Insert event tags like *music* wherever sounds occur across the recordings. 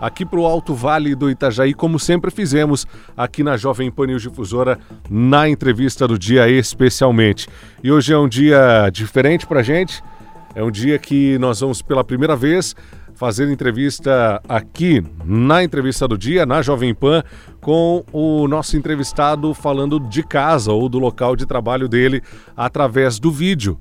aqui para o Alto Vale do Itajaí, como sempre fizemos aqui na Jovem Pan News Difusora, na entrevista do dia especialmente. E hoje é um dia diferente para gente, é um dia que nós vamos pela primeira vez fazer entrevista aqui na entrevista do dia, na Jovem Pan, com o nosso entrevistado falando de casa ou do local de trabalho dele através do vídeo.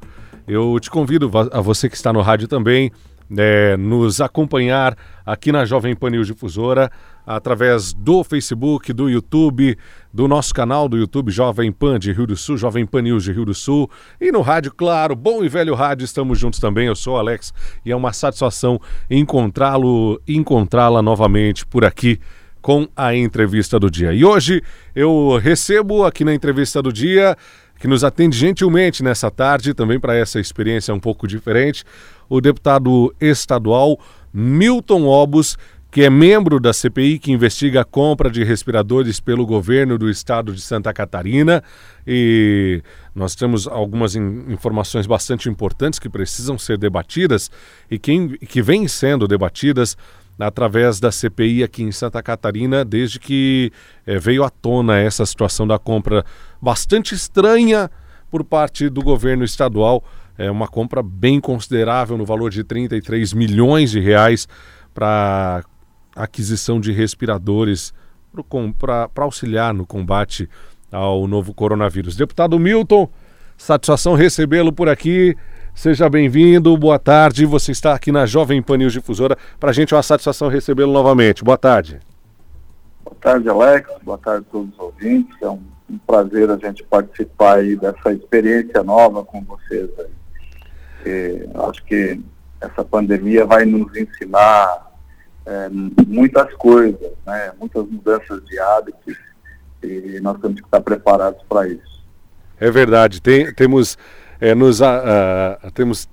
Eu te convido, a você que está no rádio também, é, nos acompanhar aqui na Jovem Pan News Difusora, através do Facebook, do YouTube, do nosso canal do YouTube Jovem Pan de Rio do Sul, Jovem Pan News de Rio do Sul, e no rádio, claro, bom e velho rádio, estamos juntos também. Eu sou Alex e é uma satisfação encontrá-lo, encontrá-la novamente por aqui com a entrevista do dia. E hoje eu recebo aqui na entrevista do dia que nos atende gentilmente nessa tarde, também para essa experiência um pouco diferente, o deputado estadual Milton Obus, que é membro da CPI que investiga a compra de respiradores pelo governo do estado de Santa Catarina. E nós temos algumas in informações bastante importantes que precisam ser debatidas e que, que vêm sendo debatidas através da CPI aqui em Santa Catarina, desde que é, veio à tona essa situação da compra bastante estranha por parte do governo estadual. É uma compra bem considerável no valor de 33 milhões de reais para aquisição de respiradores para auxiliar no combate ao novo coronavírus. Deputado Milton, satisfação recebê-lo por aqui. Seja bem-vindo, boa tarde. Você está aqui na Jovem Pan News Difusora. Para a gente é uma satisfação recebê-lo novamente. Boa tarde. Boa tarde, Alex. Boa tarde a todos os ouvintes. É um, um prazer a gente participar aí dessa experiência nova com vocês. E, acho que essa pandemia vai nos ensinar é, muitas coisas, né? muitas mudanças de hábitos e nós temos que estar preparados para isso. É verdade. Tem, temos é, nos uh, temos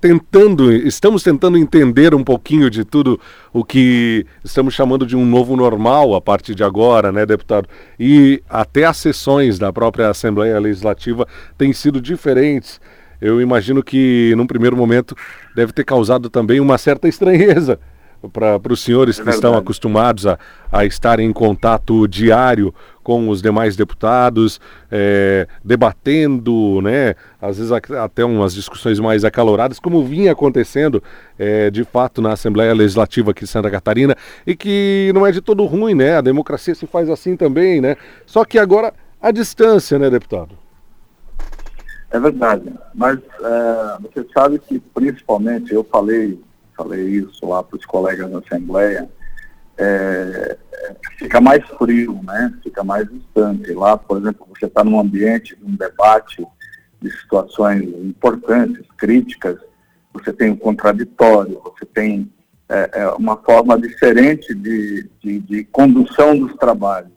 tentando, estamos tentando entender um pouquinho de tudo o que estamos chamando de um novo normal a partir de agora, né, deputado? E até as sessões da própria Assembleia Legislativa têm sido diferentes. Eu imagino que, num primeiro momento, deve ter causado também uma certa estranheza para os senhores é que estão acostumados a, a estar em contato diário com os demais deputados, é, debatendo, né, às vezes até umas discussões mais acaloradas, como vinha acontecendo é, de fato na Assembleia Legislativa aqui de Santa Catarina, e que não é de todo ruim, né? A democracia se faz assim também, né? Só que agora a distância, né, deputado? É verdade, mas é, você sabe que principalmente eu falei falei isso lá para os colegas da Assembleia, é, fica mais frio, né? fica mais distante. Lá, por exemplo, você está num ambiente de um debate de situações importantes, críticas, você tem o contraditório, você tem é, é, uma forma diferente de, de, de, condução dos trabalhos.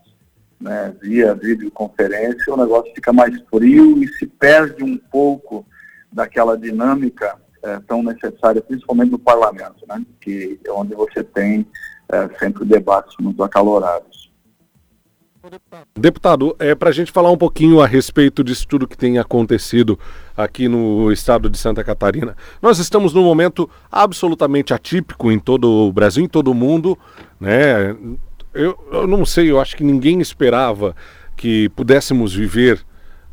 Né? Via videoconferência, o negócio fica mais frio e se perde um pouco daquela dinâmica é, tão necessária, principalmente no parlamento, né? que é onde você tem é, sempre debates muito acalorados. Deputado, é para a gente falar um pouquinho a respeito disso tudo que tem acontecido aqui no estado de Santa Catarina. Nós estamos num momento absolutamente atípico em todo o Brasil, em todo o mundo, né? Eu, eu não sei, eu acho que ninguém esperava que pudéssemos viver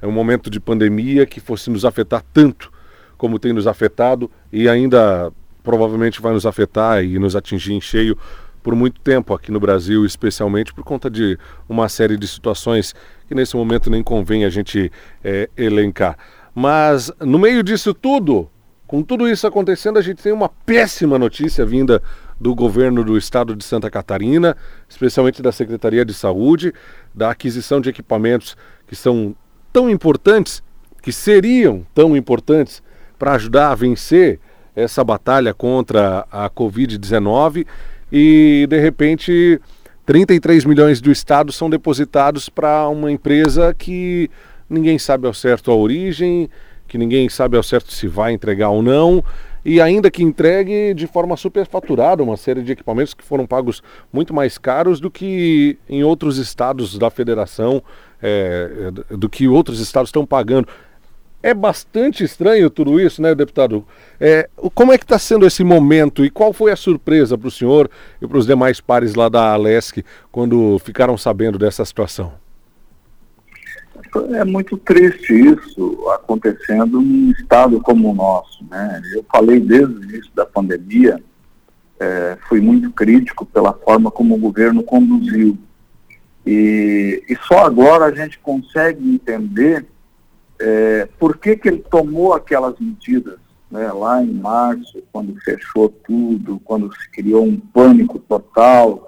um momento de pandemia que fosse nos afetar tanto como tem nos afetado e ainda provavelmente vai nos afetar e nos atingir em cheio por muito tempo aqui no Brasil, especialmente por conta de uma série de situações que nesse momento nem convém a gente é, elencar. Mas no meio disso tudo, com tudo isso acontecendo, a gente tem uma péssima notícia vinda do governo do estado de Santa Catarina, especialmente da Secretaria de Saúde, da aquisição de equipamentos que são tão importantes, que seriam tão importantes para ajudar a vencer essa batalha contra a Covid-19 e de repente 33 milhões do Estado são depositados para uma empresa que ninguém sabe ao certo a origem, que ninguém sabe ao certo se vai entregar ou não, e ainda que entregue de forma superfaturada uma série de equipamentos que foram pagos muito mais caros do que em outros estados da federação, é, do que outros estados estão pagando É bastante estranho tudo isso, né, deputado? É, como é que está sendo esse momento e qual foi a surpresa para o senhor e para os demais pares lá da Alesc quando ficaram sabendo dessa situação? É muito triste isso acontecendo num estado como o nosso. Né? Eu falei desde o início da pandemia, é, fui muito crítico pela forma como o governo conduziu. E, e só agora a gente consegue entender é, por que, que ele tomou aquelas medidas né, lá em março, quando fechou tudo, quando se criou um pânico total.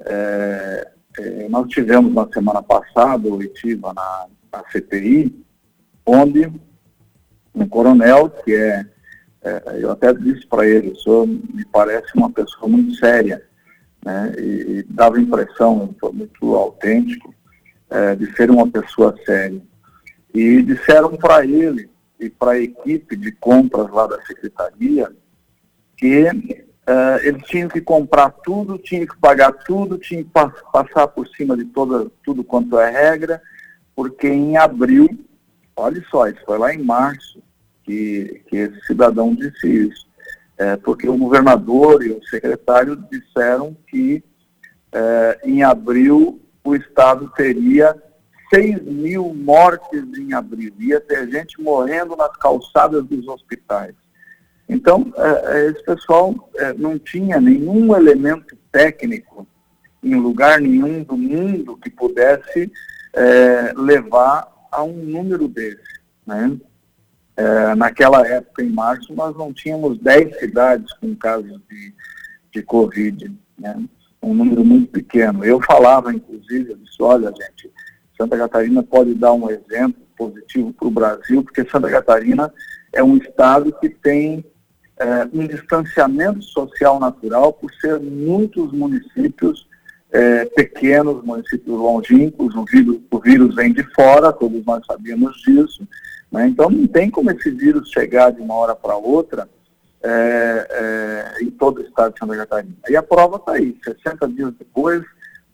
É, é, nós tivemos na semana passada, oitiva na, na CPI, onde um coronel, que é, é eu até disse para ele, o senhor me parece uma pessoa muito séria, né, e, e dava impressão, foi muito autêntico, é, de ser uma pessoa séria. E disseram para ele e para a equipe de compras lá da secretaria que uh, eles tinham que comprar tudo, tinham que pagar tudo, tinham que pa passar por cima de toda, tudo quanto é regra, porque em abril, olha só, isso foi lá em março que, que esse cidadão disse isso, é, porque o governador e o secretário disseram que é, em abril o Estado teria 6 mil mortes em abril. Ia ter gente morrendo nas calçadas dos hospitais. Então, é, é, esse pessoal é, não tinha nenhum elemento técnico em lugar nenhum do mundo que pudesse levar a um número desse. Né? Naquela época, em março, nós não tínhamos 10 cidades com casos de, de Covid. Né? Um número muito pequeno. Eu falava, inclusive, eu disse, olha, gente, Santa Catarina pode dar um exemplo positivo para o Brasil, porque Santa Catarina é um estado que tem é, um distanciamento social natural por ser muitos municípios é, pequenos, municípios longínquos, o vírus, o vírus vem de fora, todos nós sabemos disso, né? então não tem como esse vírus chegar de uma hora para outra é, é, em todo o estado de Santa Catarina. E a prova está aí, 60 dias depois,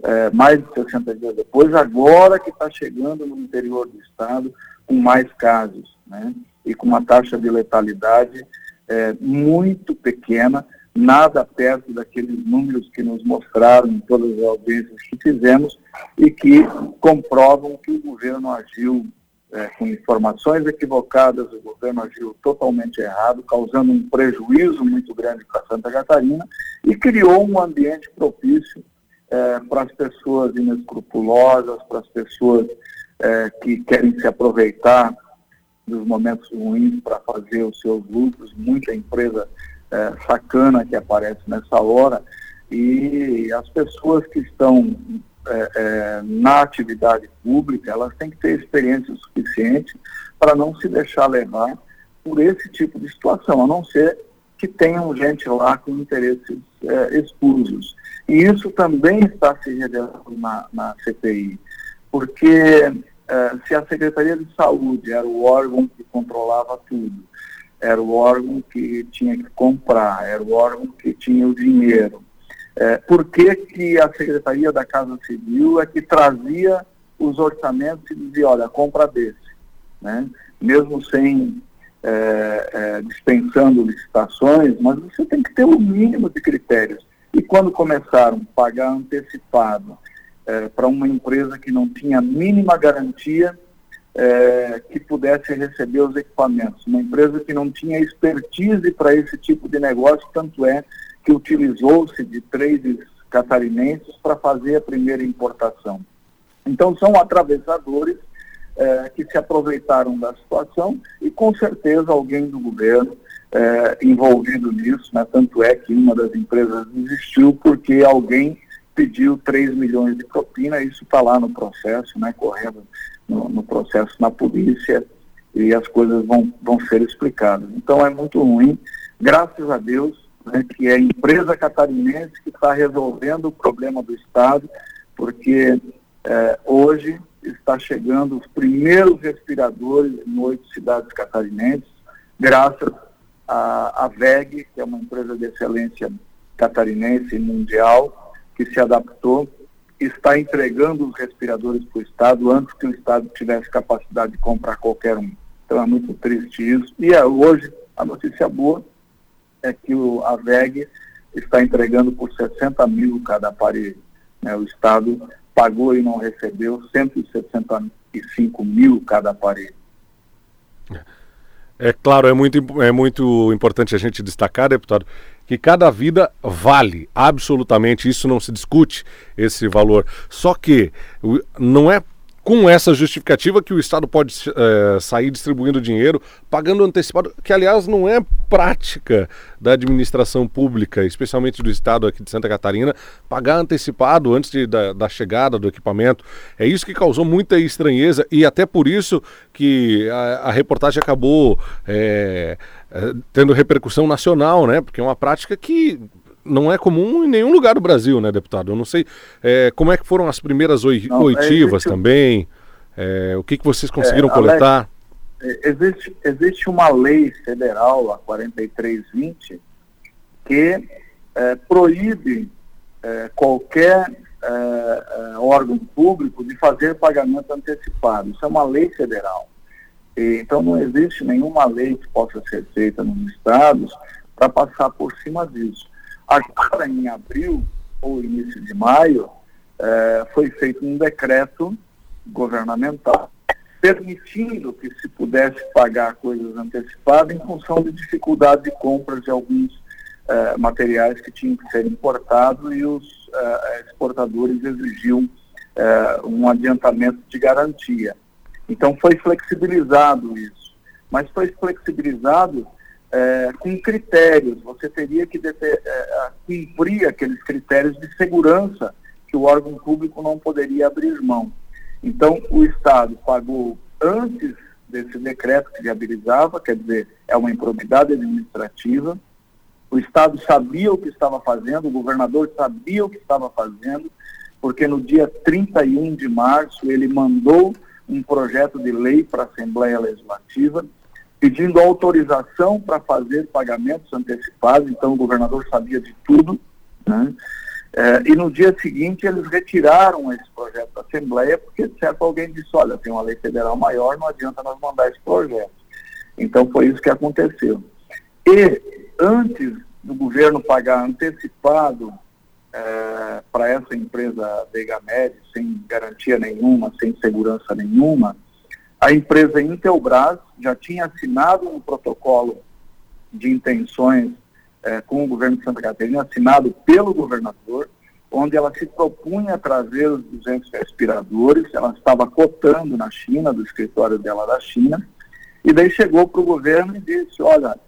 é, mais de 60 dias depois, agora que está chegando no interior do estado com mais casos, né? E com uma taxa de letalidade é, muito pequena, nada perto daqueles números que nos mostraram em todas as audiências que fizemos e que comprovam que o governo agiu é, com informações equivocadas, o governo agiu totalmente errado, causando um prejuízo muito grande para Santa Catarina e criou um ambiente propício é, para as pessoas inescrupulosas, para as pessoas é, que querem se aproveitar dos momentos ruins para fazer os seus lucros, muita empresa é, sacana que aparece nessa hora, e as pessoas que estão é, é, na atividade pública, elas têm que ter experiência suficiente para não se deixar levar por esse tipo de situação, a não ser que tenham gente lá com interesses é, escusos. E isso também está se revelando na, na CPI, porque é, se a Secretaria de Saúde era o órgão que controlava tudo, era o órgão que tinha que comprar, era o órgão que tinha o dinheiro, é, por que, que a Secretaria da Casa Civil é que trazia os orçamentos e dizia, olha, compra desse, né? mesmo sem é, é, dispensando licitações, mas você tem que ter o um mínimo de critérios. E quando começaram a pagar antecipado é, para uma empresa que não tinha a mínima garantia é, que pudesse receber os equipamentos, uma empresa que não tinha expertise para esse tipo de negócio, tanto é que utilizou-se de trades catarinenses para fazer a primeira importação. Então são atravessadores é, que se aproveitaram da situação e com certeza alguém do governo é, envolvido nisso, né? tanto é que uma das empresas desistiu porque alguém pediu 3 milhões de propina, isso está lá no processo, né? correndo no, no, processo na polícia e as coisas vão, vão ser explicadas. Então é muito ruim, graças a Deus, né, que é a empresa catarinense que está resolvendo o problema do Estado, porque é, hoje está chegando os primeiros respiradores em oito cidades catarinenses, graças à, à VEG, que é uma empresa de excelência catarinense e mundial, que se adaptou está entregando os respiradores para o Estado antes que o Estado tivesse capacidade de comprar qualquer um. Então é muito triste isso. E é, hoje a notícia boa é que o, a VEG está entregando por 60 mil cada aparelho. Né? O Estado pagou e não recebeu 165 mil cada aparelho. É claro, é muito, é muito importante a gente destacar, deputado, que cada vida vale, absolutamente, isso não se discute, esse valor. Só que não é com essa justificativa que o Estado pode é, sair distribuindo dinheiro, pagando antecipado, que aliás não é prática da administração pública, especialmente do Estado aqui de Santa Catarina, pagar antecipado antes de, da, da, chegada do equipamento. É isso que causou muita estranheza e até por isso que a, a reportagem acabou é, é, tendo repercussão nacional, né? Porque é uma prática que não é comum em nenhum lugar do Brasil, né, deputado? Eu não sei é, como é que foram as primeiras não, oitivas existe, também, é, o que, que vocês conseguiram é, coletar? Alex, é, existe, existe uma lei federal, a 4320, que é, proíbe é, qualquer órgão público de fazer pagamento antecipado. Isso é uma lei federal. E, então não existe nenhuma lei que possa ser feita nos estados para passar por cima disso. Agora, em abril ou início de maio, é, foi feito um decreto governamental permitindo que se pudesse pagar coisas antecipadas em função de dificuldade de compra de alguns é, materiais que tinham que ser importados e os é, exportadores exigiam um adiantamento de garantia. Então foi flexibilizado isso, mas foi flexibilizado é, com critérios. Você teria que é, cumprir aqueles critérios de segurança que o órgão público não poderia abrir mão. Então, o Estado pagou antes desse decreto que viabilizava, quer dizer, é uma improbidade administrativa. O Estado sabia o que estava fazendo, o governador sabia o que estava fazendo, porque no dia 31 de março ele mandou um projeto de lei para a Assembleia Legislativa pedindo autorização para fazer pagamentos antecipados, então o governador sabia de tudo, né? É, e no dia seguinte eles retiraram esse projeto da Assembleia, porque certo alguém disse, olha, tem uma lei federal maior, não adianta nós mandar esse projeto. Então foi isso que aconteceu. E antes do governo pagar antecipado é, para essa empresa Vegamed, sem garantia nenhuma, sem segurança nenhuma, a empresa Intelbras já tinha assinado um protocolo de intenções é, com o governo de Santa Catarina, assinado pelo governador, onde ela se propunha trazer os 200 respiradores, ela estava cotando na China, do escritório dela da China, e daí chegou para o governo e disse, olha,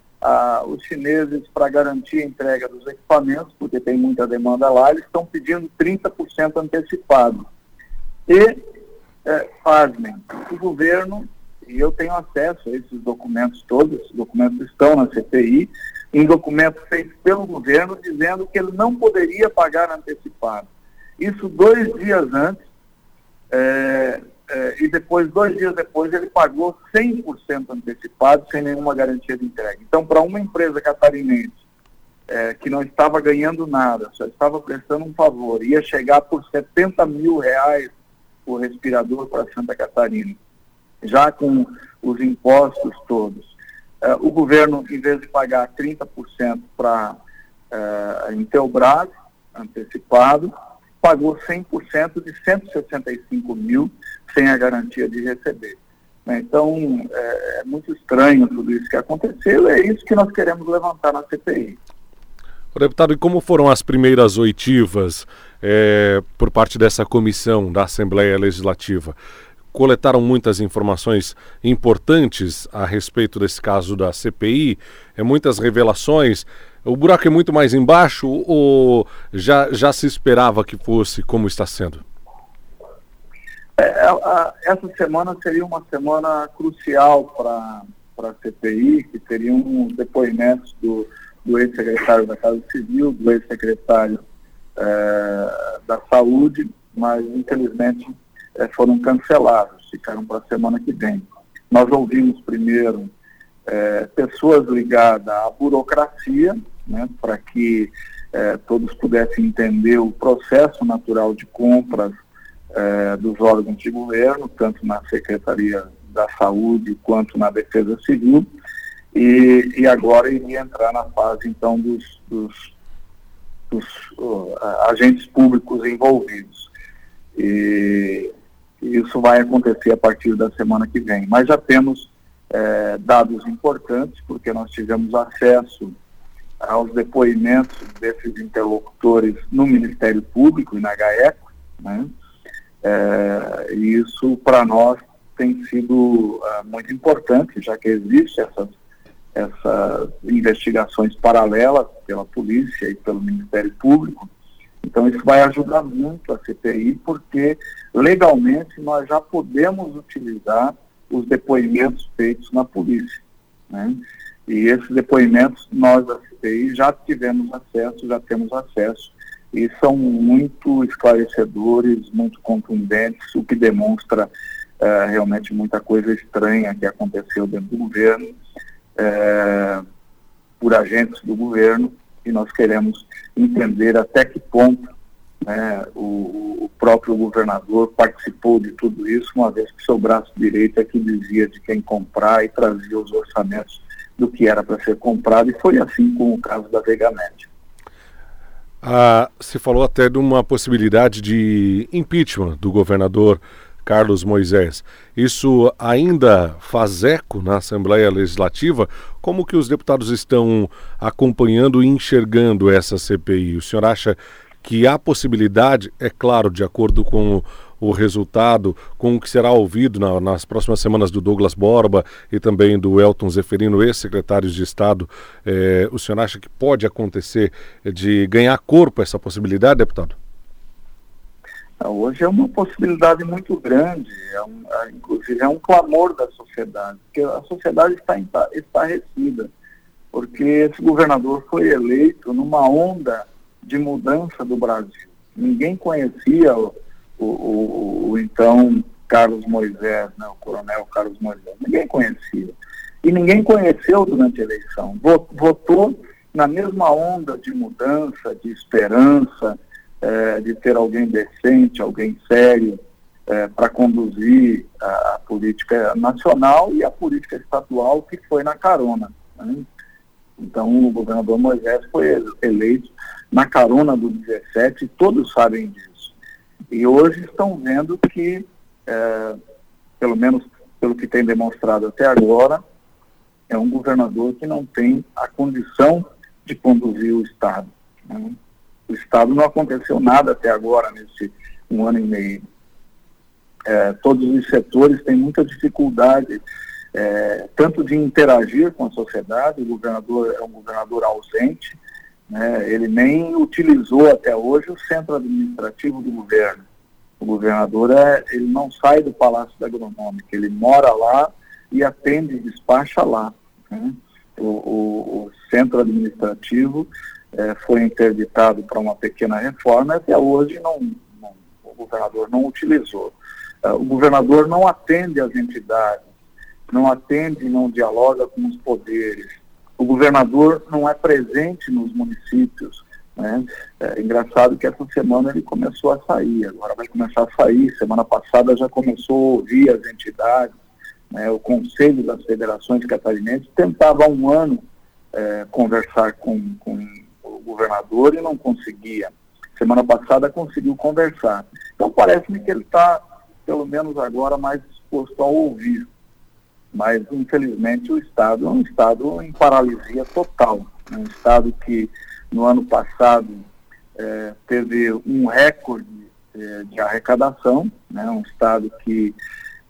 os chineses, para garantir a entrega dos equipamentos, porque tem muita demanda lá, eles estão pedindo 30% antecipado. E é, pasmem, o governo, e eu tenho acesso a esses documentos todos, esses documentos estão na CPI, em documento feito pelo governo dizendo que ele não poderia pagar antecipado. Isso dois dias antes, é, é, e depois, dois dias depois, ele pagou 100% antecipado, sem nenhuma garantia de entrega. Então, para uma empresa catarinense é, que não estava ganhando nada, só estava prestando um favor, ia chegar por 70 mil reais o respirador para Santa Catarina, já com os impostos todos. Uh, o governo, em vez de pagar 30% para uh, Intelbras, antecipado, pagou 100% de 165 mil sem a garantia de receber. Né? Então, é, é muito estranho tudo isso que aconteceu, é isso que nós queremos levantar na CPI. Deputado, e como foram as primeiras oitivas é, por parte dessa comissão da Assembleia Legislativa? Coletaram muitas informações importantes a respeito desse caso da CPI, é, muitas revelações. O buraco é muito mais embaixo ou já, já se esperava que fosse como está sendo? É, a, essa semana seria uma semana crucial para a CPI, que teriam depoimentos do do ex-secretário da Casa Civil, do ex-secretário é, da Saúde, mas infelizmente é, foram cancelados, ficaram para a semana que vem. Nós ouvimos primeiro é, pessoas ligadas à burocracia, né, para que todos pudessem entender o processo natural de compras dos órgãos de governo, tanto na Secretaria da saúde quanto na defesa civil, e, e agora iria entrar na fase, então, dos, dos, dos uh, agentes públicos envolvidos. E isso vai acontecer a partir da semana que vem. Mas já temos é, dados importantes, porque nós tivemos acesso aos depoimentos desses interlocutores no Ministério Público e na GAECO, né? É, e isso para nós tem sido é, muito importante, já que existe essas, essas investigações paralelas pela polícia e pelo Ministério Público. Então isso vai ajudar muito a CPI, porque legalmente nós já podemos utilizar os depoimentos feitos na polícia. Né? E esses depoimentos nós da CPI já tivemos acesso, já temos acesso e são muito esclarecedores, muito contundentes, o que demonstra uh, realmente muita coisa estranha que aconteceu dentro do governo, uh, por agentes do governo, e nós queremos entender até que ponto né, o, o, próprio governador participou de tudo isso, uma vez que seu braço direito é que dizia de quem comprar e trazia os orçamentos do que era para ser comprado, e foi assim com o caso da Vega Média. Ah, se falou até de uma possibilidade de impeachment do governador Carlos Moisés. Isso ainda faz eco na Assembleia Legislativa? Como que os deputados estão acompanhando e enxergando essa CPI? O senhor acha que há possibilidade, é claro, de acordo com o resultado, com o que será ouvido na, nas próximas semanas do Douglas Borba e também do Elton Zeferino, ex-secretários de Estado, é, o senhor acha que pode acontecer de ganhar corpo essa possibilidade, deputado? Hoje é uma possibilidade muito grande, é um, é, inclusive é um clamor da sociedade, porque a sociedade está estarrecida, porque esse governador foi eleito numa onda de mudança do Brasil. Ninguém conhecia o, o, o, o então Carlos Moisés, né, o coronel Carlos Moisés. Ninguém conhecia. E ninguém conheceu durante a eleição. Votou na mesma onda de mudança, de esperança, é, de ter alguém decente, alguém sério é, para conduzir a, a, política nacional e a política estadual que foi na carona. Né? Então, o governador Moisés foi eleito na carona do 17, e todos sabem disso. E hoje estão vendo que, é, pelo menos pelo que tem demonstrado até agora, é um governador que não tem a condição de conduzir o Estado. Né? O Estado não aconteceu nada até agora, nesse um ano e meio. É, todos os setores têm muita dificuldade, é, tanto de interagir com a sociedade, o governador é um governador ausente, né? Ele nem utilizou até hoje o centro administrativo do governo. O governador é, ele não sai do Palácio da Agronômica, ele mora lá e atende e despacha lá. Né? O, o, o, centro administrativo é, foi interditado para uma pequena reforma até hoje não, não, o governador não utilizou. Uh, o governador não atende as entidades, não atende não dialoga com os poderes, o governador não é presente nos municípios. Né? É engraçado que essa semana ele começou a sair, agora vai começar a sair. Semana passada já começou a ouvir as entidades, né? o Conselho das Federações Catarinenses tentava há um ano é, conversar com, com governador e não conseguia. Semana passada conseguiu conversar. Então parece-me que ele está, pelo menos agora, mais disposto a ouvir mas infelizmente o Estado é um Estado em paralisia total. Um Estado que no ano passado é, teve um recorde é, de arrecadação, né, um Estado que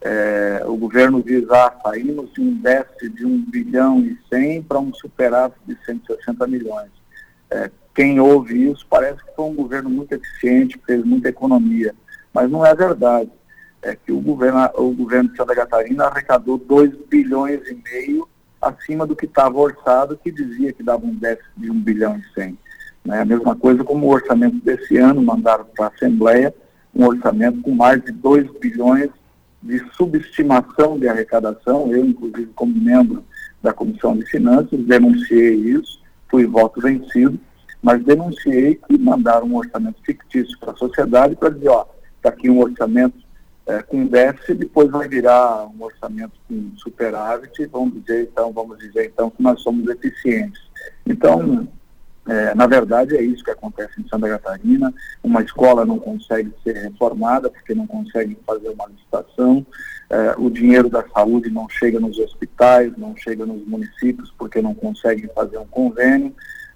é, o governo visar saímos de um déficit de 1 bilhão e 100 para um superávit de 160 milhões. É, quem ouve isso parece que foi um governo muito eficiente, fez muita economia, mas não é verdade é que o governo, o governo de Santa Catarina arrecadou 2 bilhões e meio acima do que estava orçado, que dizia que dava um déficit de 1 bilhão e 100. Né? A mesma coisa como o orçamento desse ano, mandaram para a Assembleia um orçamento com mais de 2 bilhões de subestimação de arrecadação. Eu, inclusive, como membro da Comissão de Finanças, denunciei isso, fui voto vencido, mas denunciei que mandaram um orçamento fictício para a sociedade para dizer, ó, está aqui um orçamento é, com déficit, depois vai virar um orçamento com superávit, vamos dizer então, vamos dizer então que nós somos eficientes. Então, é, na verdade, é isso que acontece em Santa Catarina. Uma escola não consegue ser reformada porque não consegue fazer uma licitação. É, o dinheiro da saúde não chega nos hospitais, não chega nos municípios porque não conseguem fazer um convênio.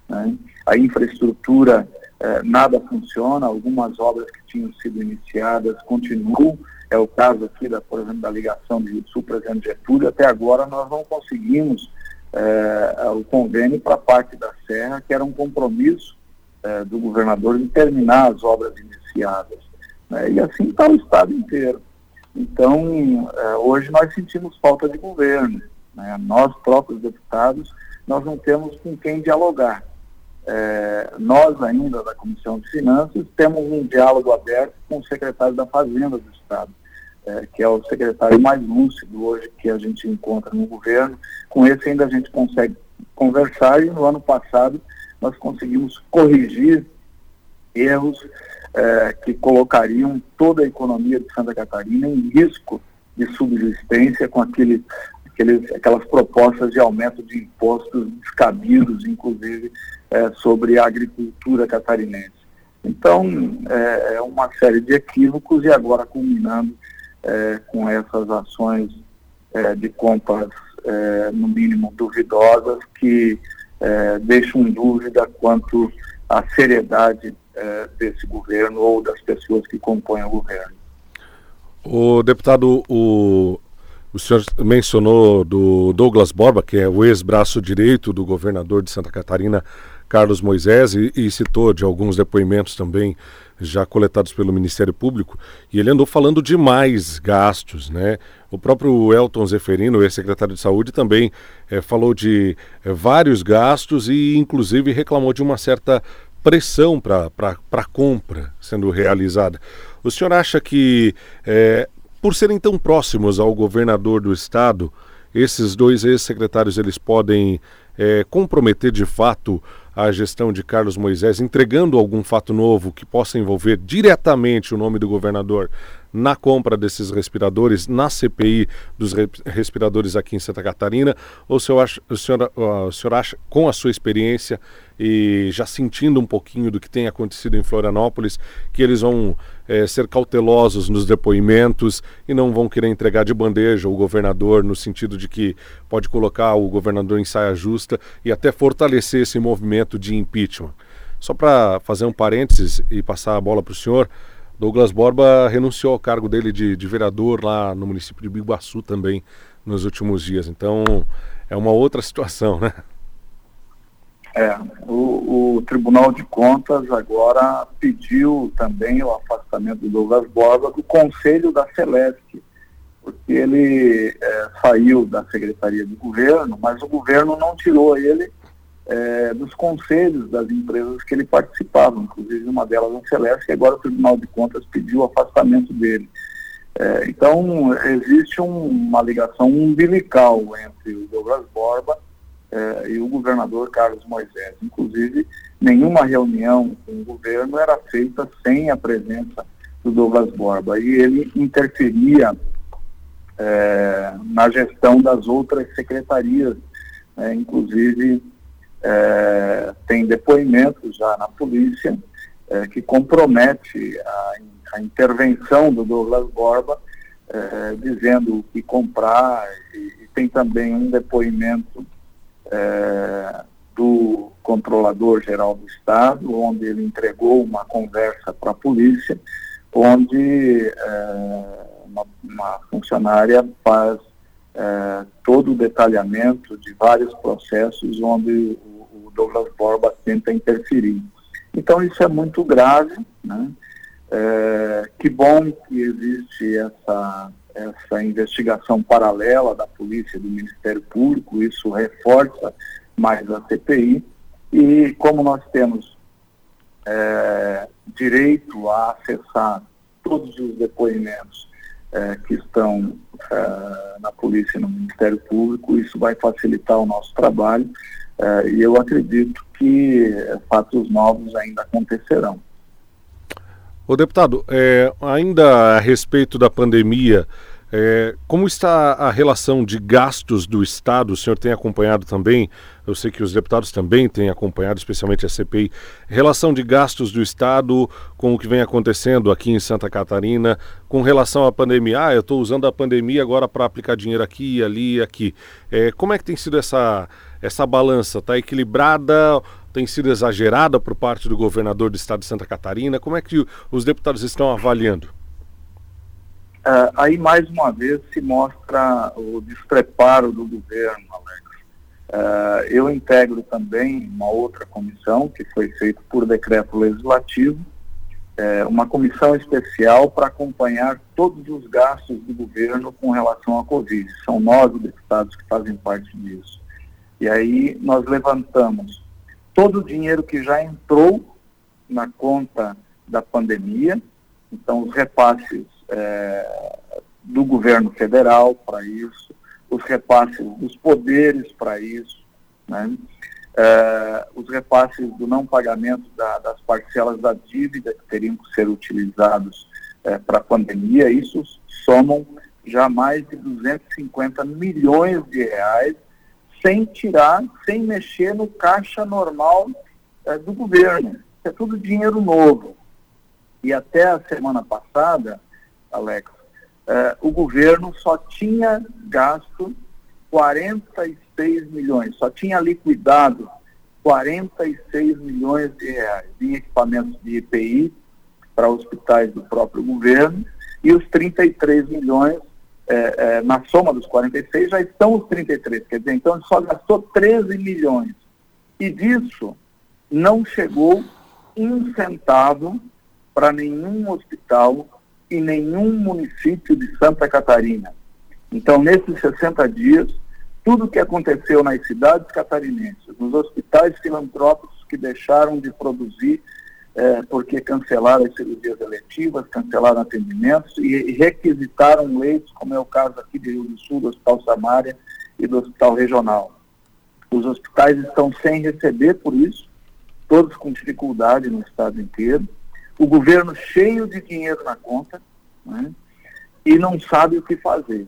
Né? A infraestrutura, é, nada funciona. Algumas obras que tinham sido iniciadas continuam é o caso aqui, da, por exemplo, da ligação de Sul, Presidente Getúlio, até agora nós não conseguimos é, o convênio para a parte da Serra, que era um compromisso é, do governador de terminar as obras iniciadas. Né? E assim está o Estado inteiro. Então, é, hoje nós sentimos falta de governo. Né? Nós, próprios deputados, nós não temos com quem dialogar. É, nós ainda da Comissão de Finanças temos um diálogo aberto com o secretário da Fazenda do Estado é, que é o secretário mais lúcido hoje que a gente encontra no governo. Com esse ainda a gente consegue conversar e no ano passado nós conseguimos corrigir erros é, que colocariam toda a economia de Santa Catarina em risco de subsistência com aquele, aqueles, aquelas propostas de aumento de impostos descabidos, inclusive é, sobre a agricultura catarinense. Então, é, é uma série de equívocos e agora culminando é, com essas ações é, de compras, é, no mínimo, duvidosas, que é, deixam dúvida quanto à seriedade é, desse governo ou das pessoas que compõem o governo. O deputado, o, o senhor mencionou do Douglas Borba, que é o ex-braço direito do governador de Santa Catarina, Carlos Moisés, e, e citou de alguns depoimentos também já coletados pelo Ministério Público, e ele andou falando de mais gastos, né? O próprio Elton Zeferino, ex-secretário de Saúde, também é, falou de é, vários gastos e, inclusive, reclamou de uma certa pressão para a compra sendo realizada. O senhor acha que, é, por serem tão próximos ao governador do estado, esses dois ex-secretários eles podem comprometer de fato a gestão de Carlos Moisés, entregando algum fato novo que possa envolver diretamente o nome do governador na compra desses respiradores, na CPI dos respiradores aqui em Santa Catarina? Ou senhor, acha, o, senhor, o senhor acha, com a sua experiência e já sentindo um pouquinho do que tem acontecido em Florianópolis, que eles vão é, ser cautelosos nos depoimentos e não vão querer entregar de bandeja o governador, no sentido de que pode colocar o governador em saia justa e até fortalecer esse movimento de impeachment? Só para fazer um parênteses e passar a bola para o senhor, Douglas Borba renunciou ao cargo dele de, de, vereador lá no município de Biguaçu também nos últimos dias. Então é uma outra situação, né? É, o, o Tribunal de Contas agora pediu também o afastamento do Douglas Borba do Conselho da Celeste, porque ele é, saiu da Secretaria de Governo, mas o governo não tirou ele é, dos conselhos das empresas que ele participava, inclusive uma delas a Celeste, e agora o Tribunal de Contas pediu o afastamento dele. É, então, existe um, uma ligação umbilical entre o Douglas Borba é, e o governador Carlos Moisés. Inclusive, nenhuma reunião com o governo era feita sem a presença do Douglas Borba, e ele interferia é, na gestão das outras secretarias, né, inclusive é, tem depoimentos já na polícia é, que compromete a, a, intervenção do Douglas Borba, é, dizendo o que comprar, e, e, tem também um depoimento é, do controlador geral do Estado, onde ele entregou uma conversa para a polícia, onde é, uma, uma funcionária faz é, todo o detalhamento de vários processos onde Douglas Borba tenta interferir. Então isso é muito grave, né? É, que bom que existe essa, essa investigação paralela da polícia e do Ministério Público, isso reforça mais a CPI, e como nós temos é, direito a acessar todos os depoimentos é, que estão é, na polícia e no Ministério Público, isso vai facilitar o nosso trabalho é, e eu acredito que fatos novos ainda acontecerão. O deputado, é, ainda a respeito da pandemia, é, como está a relação de gastos do Estado? O senhor tem acompanhado também, eu sei que os deputados também têm acompanhado, especialmente a CPI, relação de gastos do Estado com o que vem acontecendo aqui em Santa Catarina, com relação à pandemia. Ah, eu estou usando a pandemia agora para aplicar dinheiro aqui, ali, aqui. É, como é que tem sido essa, essa balança? Está equilibrada? Tem sido exagerada por parte do governador do estado de Santa Catarina? Como é que os deputados estão avaliando? Uh, aí, mais uma vez, se mostra o despreparo do governo, Alex. Uh, eu integro também uma outra comissão que foi feita por decreto legislativo, uh, uma comissão especial para acompanhar todos os gastos do governo com relação à Covid. São nove deputados que fazem parte disso. E aí nós levantamos todo o dinheiro que já entrou na conta da pandemia, então os repasses é, do governo federal para isso, os repasses dos poderes para isso, né? é, os repasses do não pagamento da, das parcelas da dívida que teriam que ser utilizados é, para a pandemia, isso somam já mais de 250 milhões de reais sem tirar, sem mexer no caixa normal é, do governo. É tudo dinheiro novo. E até a semana passada, Alex, é, o governo só tinha gasto 46 milhões, só tinha liquidado 46 milhões de reais em equipamentos de EPI para hospitais do próprio governo e os 33 milhões é, é, na soma dos 46 já estão os 33, quer dizer, então ele só gastou 13 milhões. E disso não chegou um centavo para nenhum hospital e nenhum município de Santa Catarina. Então, nesses 60 dias, tudo que aconteceu nas cidades catarinenses, nos hospitais filantrópicos que deixaram de produzir é, porque cancelaram as cirurgias eletivas, cancelaram atendimentos e requisitaram leitos, como é o caso aqui de Rio do Sul, do Hospital Samária e do Hospital Regional. Os hospitais estão sem receber por isso, todos com dificuldade no estado inteiro. O governo cheio de dinheiro na conta né, e não sabe o que fazer.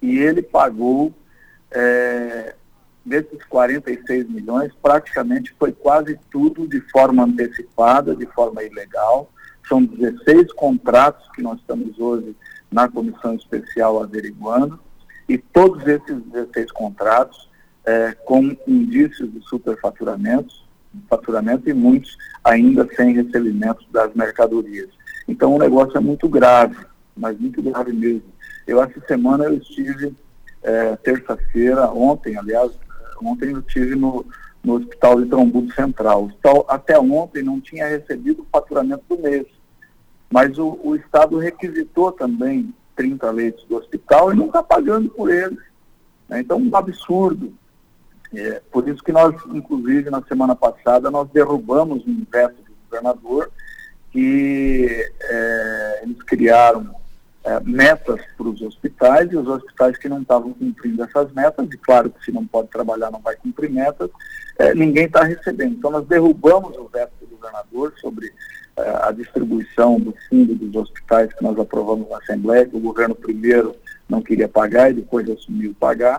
E ele pagou é, desses 46 milhões, praticamente foi quase tudo de forma antecipada, de forma ilegal. São 16 contratos que nós estamos hoje na comissão especial averiguando, e todos esses 16 contratos é, com indícios de superfaturamentos, faturamento e muitos ainda sem recebimento das mercadorias. Então o negócio é muito grave, mas muito grave mesmo. Eu essa semana eu estive é, terça-feira, ontem, aliás, Ontem eu estive no, no Hospital de Trombudo Central. O hospital até ontem não tinha recebido o faturamento do mês, mas o, o Estado requisitou também 30 leitos do hospital e não está pagando por eles. Né? Então, um absurdo. É, por isso que nós, inclusive, na semana passada, nós derrubamos um veto do governador que é, eles criaram é, metas para os hospitais e os hospitais que não estavam cumprindo essas metas, e claro que se não pode trabalhar não vai cumprir metas, é, ninguém está recebendo. Então nós derrubamos o veto do governador sobre é, a distribuição do fundo dos hospitais que nós aprovamos na Assembleia, que o governo primeiro não queria pagar e depois assumiu pagar,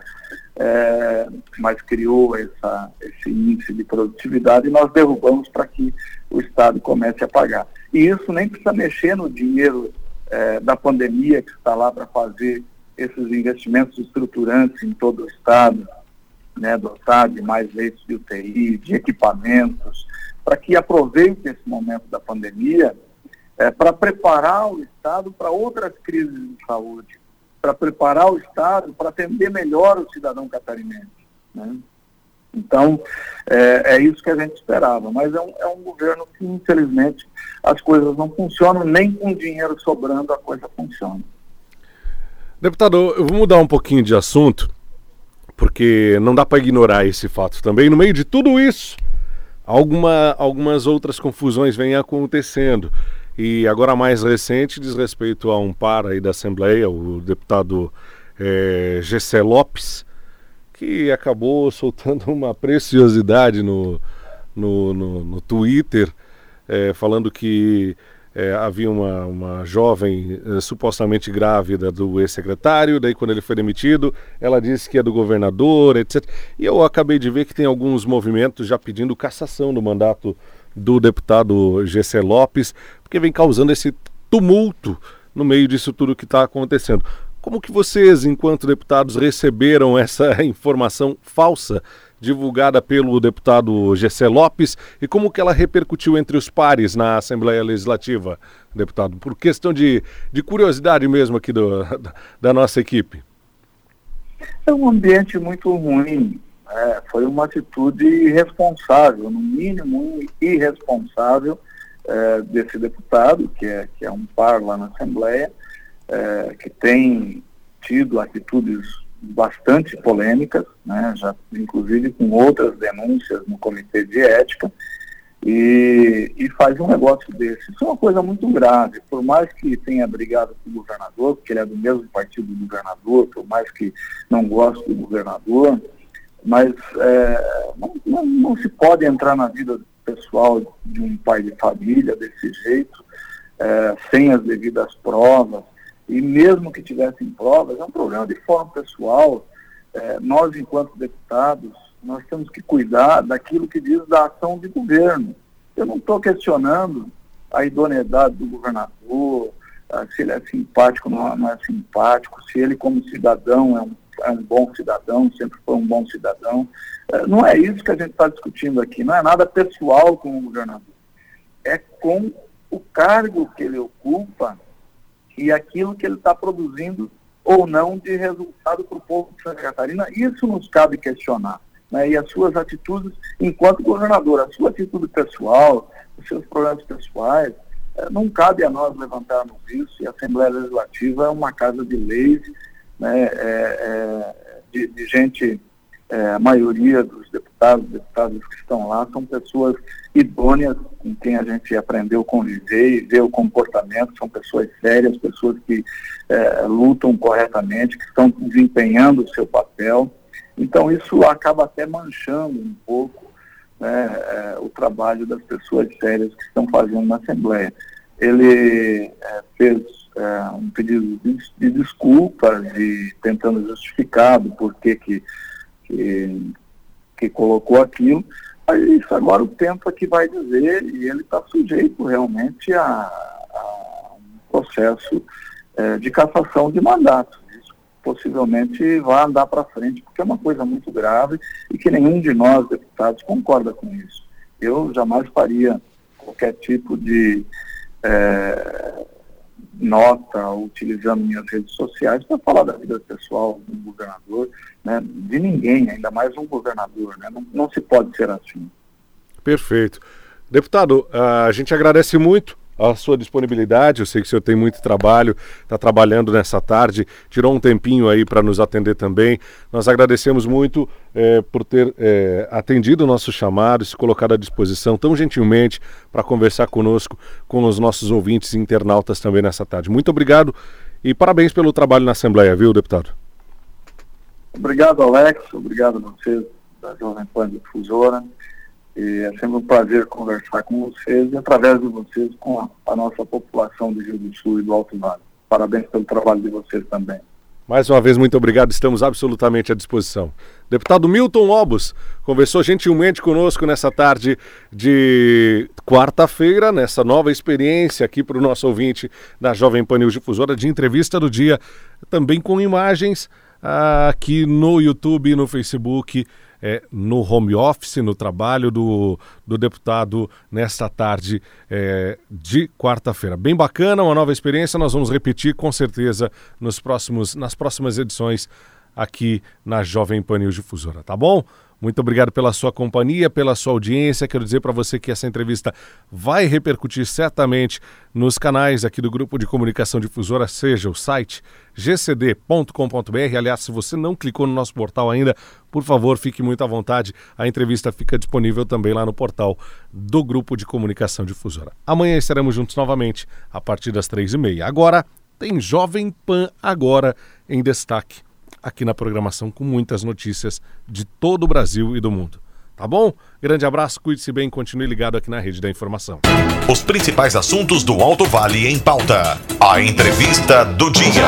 é, mas criou essa, esse índice de produtividade e nós derrubamos para que o Estado comece a pagar. E isso nem precisa mexer no dinheiro é, da pandemia que está lá para fazer esses investimentos estruturantes em todo o estado, né, dotar de mais leitos de UTI, de equipamentos, para que aproveite esse momento da pandemia é, para preparar o Estado para outras crises de saúde, para preparar o Estado para atender melhor o cidadão catarinense. Né? Então, é, é, isso que a gente esperava. Mas é um, é um governo que, infelizmente, as coisas não funcionam, nem com dinheiro sobrando a coisa funciona. Deputado, eu vou mudar um pouquinho de assunto, porque não dá para ignorar esse fato também. No meio de tudo isso, alguma, algumas outras confusões vêm acontecendo. E agora mais recente diz respeito a um par aí da Assembleia, o deputado é, Gessé Lopes, que acabou soltando uma preciosidade no, no, no, no Twitter, é, falando que é, havia uma, uma jovem é, supostamente grávida do ex-secretário, daí quando ele foi demitido, ela disse que é do governador, etc. E eu acabei de ver que tem alguns movimentos já pedindo cassação do mandato do deputado GC Lopes, porque vem causando esse tumulto no meio disso tudo que está acontecendo. Como que vocês, enquanto deputados, receberam essa *laughs* informação falsa divulgada pelo deputado Gessé Lopes e como que ela repercutiu entre os pares na Assembleia Legislativa, deputado? Por questão de, de curiosidade mesmo aqui do, *laughs* da, nossa equipe. É um ambiente muito ruim. É, foi uma atitude irresponsável, no mínimo irresponsável, é, desse deputado, que é, que é um par lá na Assembleia, é, que tem tido atitudes bastante polêmicas, né, já inclusive com outras denúncias no Comitê de Ética, e, e, faz um negócio desse. Isso é uma coisa muito grave. Por mais que tenha brigado com o governador, porque ele é do mesmo partido do governador, por mais que não goste do governador, mas é, não, não, não, se pode entrar na vida pessoal de um pai de família desse jeito, é, sem as devidas provas, e mesmo que tivessem provas, é um problema de forma pessoal. É, nós, enquanto deputados, nós temos que cuidar daquilo que diz da ação de governo. Eu não estou questionando a idoneidade do governador, ah, se ele é simpático ou não, é simpático, se ele como cidadão é um, é um bom cidadão, sempre foi um bom cidadão. É, não é isso que a gente está discutindo aqui, não é nada pessoal com o governador. É com o cargo que ele ocupa e aquilo que ele está produzindo ou não de resultado para o povo de Santa Catarina. Isso nos cabe questionar. Né? E as suas atitudes enquanto governador, a sua atitude pessoal, os seus problemas pessoais, é, não cabe a nós levantarmos isso. E a Assembleia Legislativa é uma casa de leis, né? É, é, de, de, gente, é, a maioria dos deputados, deputadas que estão lá, são pessoas idôneas com quem a gente aprendeu a conviver e ver o comportamento, são pessoas sérias, pessoas que é, lutam corretamente, que estão desempenhando o seu papel. Então isso acaba até manchando um pouco né, é, o trabalho das pessoas sérias que estão fazendo na Assembleia. Ele é, fez é, um pedido de, de, desculpas e tentando justificar do porquê que, que, que colocou aquilo, isso agora o tempo é que vai dizer e ele está sujeito realmente a, a um processo é, de cassação de mandato. Isso possivelmente vai andar para frente, porque é uma coisa muito grave e que nenhum de nós, deputados, concorda com isso. Eu jamais faria qualquer tipo de é, nota utilizando minhas redes sociais para falar da vida pessoal do governador, né, de ninguém, ainda mais um governador. Né, não, não se pode ser assim. Perfeito. Deputado, a gente agradece muito a sua disponibilidade. Eu sei que o senhor tem muito trabalho, está trabalhando nessa tarde, tirou um tempinho aí para nos atender também. Nós agradecemos muito é, por ter é, atendido o nosso chamado, se colocado à disposição tão gentilmente para conversar conosco, com os nossos ouvintes e internautas também nessa tarde. Muito obrigado e parabéns pelo trabalho na Assembleia, viu, deputado? Obrigado, Alex. Obrigado a vocês da Jovem Pan Difusora. E é sempre um prazer conversar com vocês e, através de vocês, com a, a nossa população do Rio do Sul e do Alto Vale. Parabéns pelo trabalho de vocês também. Mais uma vez, muito obrigado. Estamos absolutamente à disposição. Deputado Milton Obos conversou gentilmente conosco nessa tarde de quarta-feira, nessa nova experiência aqui para o nosso ouvinte da Jovem Pan News Difusora de entrevista do dia, também com imagens ah, aqui no YouTube e no Facebook é, no home office, no trabalho do, do deputado nesta tarde é, de quarta-feira. Bem bacana, uma nova experiência. Nós vamos repetir com certeza nos próximos, nas próximas edições aqui na Jovem Pan News Difusora, tá bom? Muito obrigado pela sua companhia, pela sua audiência. Quero dizer para você que essa entrevista vai repercutir certamente nos canais aqui do Grupo de Comunicação Difusora, seja o site gcd.com.br. Aliás, se você não clicou no nosso portal ainda, por favor, fique muito à vontade. A entrevista fica disponível também lá no portal do Grupo de Comunicação Difusora. Amanhã estaremos juntos novamente, a partir das três e meia. Agora tem Jovem Pan Agora em destaque aqui na programação com muitas notícias de todo o Brasil e do mundo. Tá bom? Grande abraço, cuide-se bem, continue ligado aqui na Rede da Informação. Os principais assuntos do Alto Vale em pauta. A entrevista do dia.